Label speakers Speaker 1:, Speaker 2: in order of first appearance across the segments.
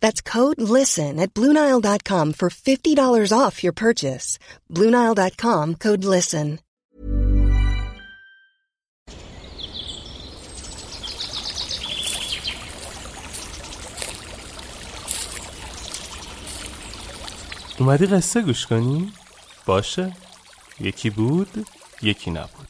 Speaker 1: That's code LISTEN at Bluenile.com for $50 off your purchase. Bluenile.com code LISTEN.
Speaker 2: اومدی قصه گوش کنی؟ باشه یکی بود یکی نبود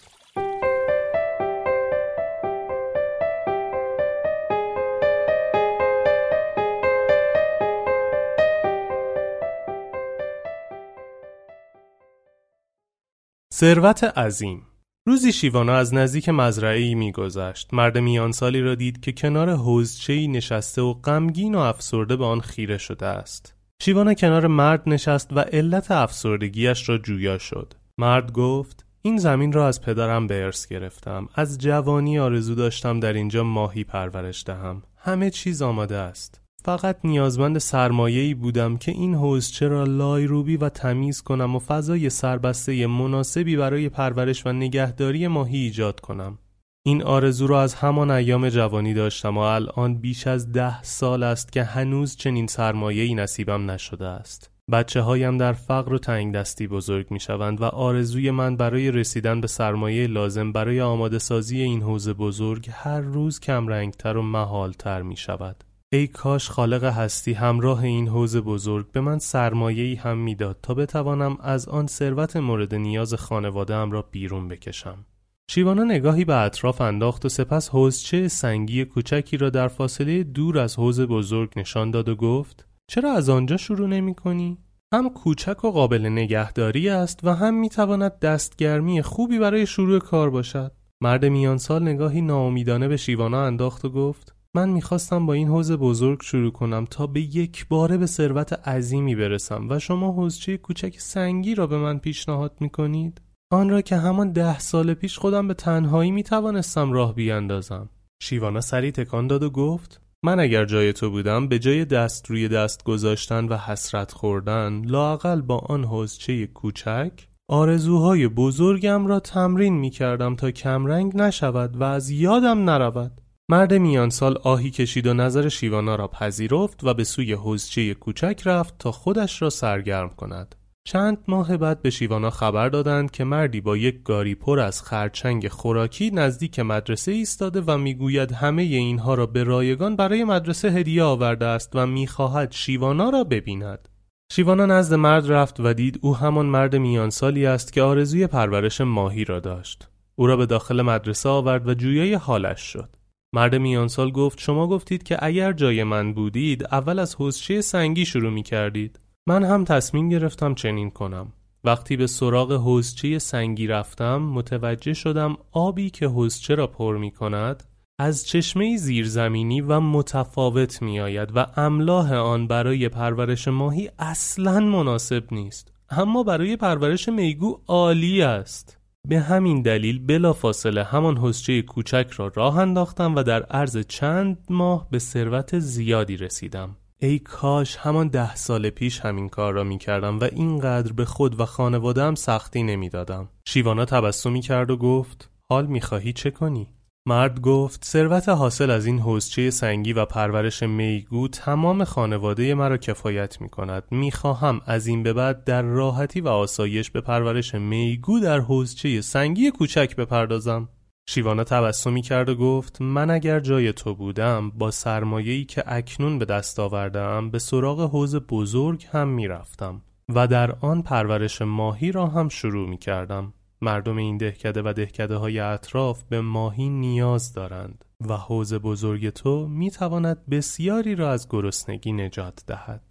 Speaker 2: ثروت عظیم. روزی شیوانا از نزدیک مزرعه میگذشت. مرد میانسالی را دید که کنار حوزچهای نشسته و غمگین و افسرده به آن خیره شده است. شیوانا کنار مرد نشست و علت افسردگیش را جویا شد. مرد گفت این زمین را از پدرم به ارث گرفتم. از جوانی آرزو داشتم در اینجا ماهی پرورش دهم. همه چیز آماده است. فقط نیازمند سرمایه‌ای بودم که این حوزچه را لایروبی و تمیز کنم و فضای سربسته مناسبی برای پرورش و نگهداری ماهی ایجاد کنم. این آرزو را از همان ایام جوانی داشتم و الان بیش از ده سال است که هنوز چنین سرمایه‌ای نصیبم نشده است. بچه هایم در فقر و تنگ دستی بزرگ می شوند و آرزوی من برای رسیدن به سرمایه لازم برای آماده سازی این حوزه بزرگ هر روز کم رنگتر و محالتر می شود. ای کاش خالق هستی همراه این حوز بزرگ به من سرمایه‌ای هم می‌داد تا بتوانم از آن ثروت مورد نیاز خانواده ام را بیرون بکشم. شیوانا نگاهی به اطراف انداخت و سپس حوزچه سنگی کوچکی را در فاصله دور از حوز بزرگ نشان داد و گفت چرا از آنجا شروع نمی کنی؟ هم کوچک و قابل نگهداری است و هم می تواند دستگرمی خوبی برای شروع کار باشد. مرد میان سال نگاهی ناامیدانه به شیوانا انداخت و گفت من می‌خواستم با این حوز بزرگ شروع کنم تا به یک باره به ثروت عظیمی برسم. و شما حوزچه کوچک سنگی را به من پیشنهاد می‌کنید؟ آن را که همان ده سال پیش خودم به تنهایی می‌توانستم راه بیاندازم. شیوانا سری تکان داد و گفت من اگر جای تو بودم به جای دست روی دست گذاشتن و حسرت خوردن لاقل با آن حوزچه کوچک آرزوهای بزرگم را تمرین می کردم تا کمرنگ نشود و از یادم نرود. مرد میان سال آهی کشید و نظر شیوانا را پذیرفت و به سوی حوزچه کوچک رفت تا خودش را سرگرم کند. چند ماه بعد به شیوانا خبر دادند که مردی با یک گاری پر از خرچنگ خوراکی نزدیک مدرسه ایستاده و می‌گوید همه اینها را به رایگان برای مدرسه هدیه آورده است و می‌خواهد شیوانا را ببیند. شیوانا نزد مرد رفت و دید او همان مرد میانسالی است که آرزوی پرورش ماهی را داشت. او را به داخل مدرسه آورد و جویای حالش شد. مرد میانسال گفت شما گفتید که اگر جای من بودید اول از حوزچه سنگی شروع می کردید. من هم تصمیم گرفتم چنین کنم. وقتی به سراغ حوزچه سنگی رفتم متوجه شدم آبی که حوزچه را پر می کند از چشمه زیرزمینی و متفاوت می آید و املاح آن برای پرورش ماهی اصلا مناسب نیست. اما برای پرورش میگو عالی است. به همین دلیل بلافاصله همان حسچه کوچک را راه انداختم و در عرض چند ماه به ثروت زیادی رسیدم. ای کاش همان ده سال پیش همین کار را می کردم و اینقدر به خود و خانوادم سختی نمی‌دادم. شیوانا تبسمی کرد و گفت حال می‌خواهی چه کنی؟ مرد گفت ثروت حاصل از این حوزچه سنگی و پرورش میگو تمام خانواده مرا کفایت می کند می خواهم از این به بعد در راحتی و آسایش به پرورش میگو در حوزچه سنگی کوچک بپردازم. شیوانا تبسمی کرد و گفت من اگر جای تو بودم با سرمایه‌ای که اکنون به دست آوردم به سراغ حوز بزرگ هم می‌رفتم و در آن پرورش ماهی را هم شروع می کردم مردم این دهکده و دهکده های اطراف به ماهی نیاز دارند و حوز بزرگ تو می تواند بسیاری را از گرسنگی نجات دهد.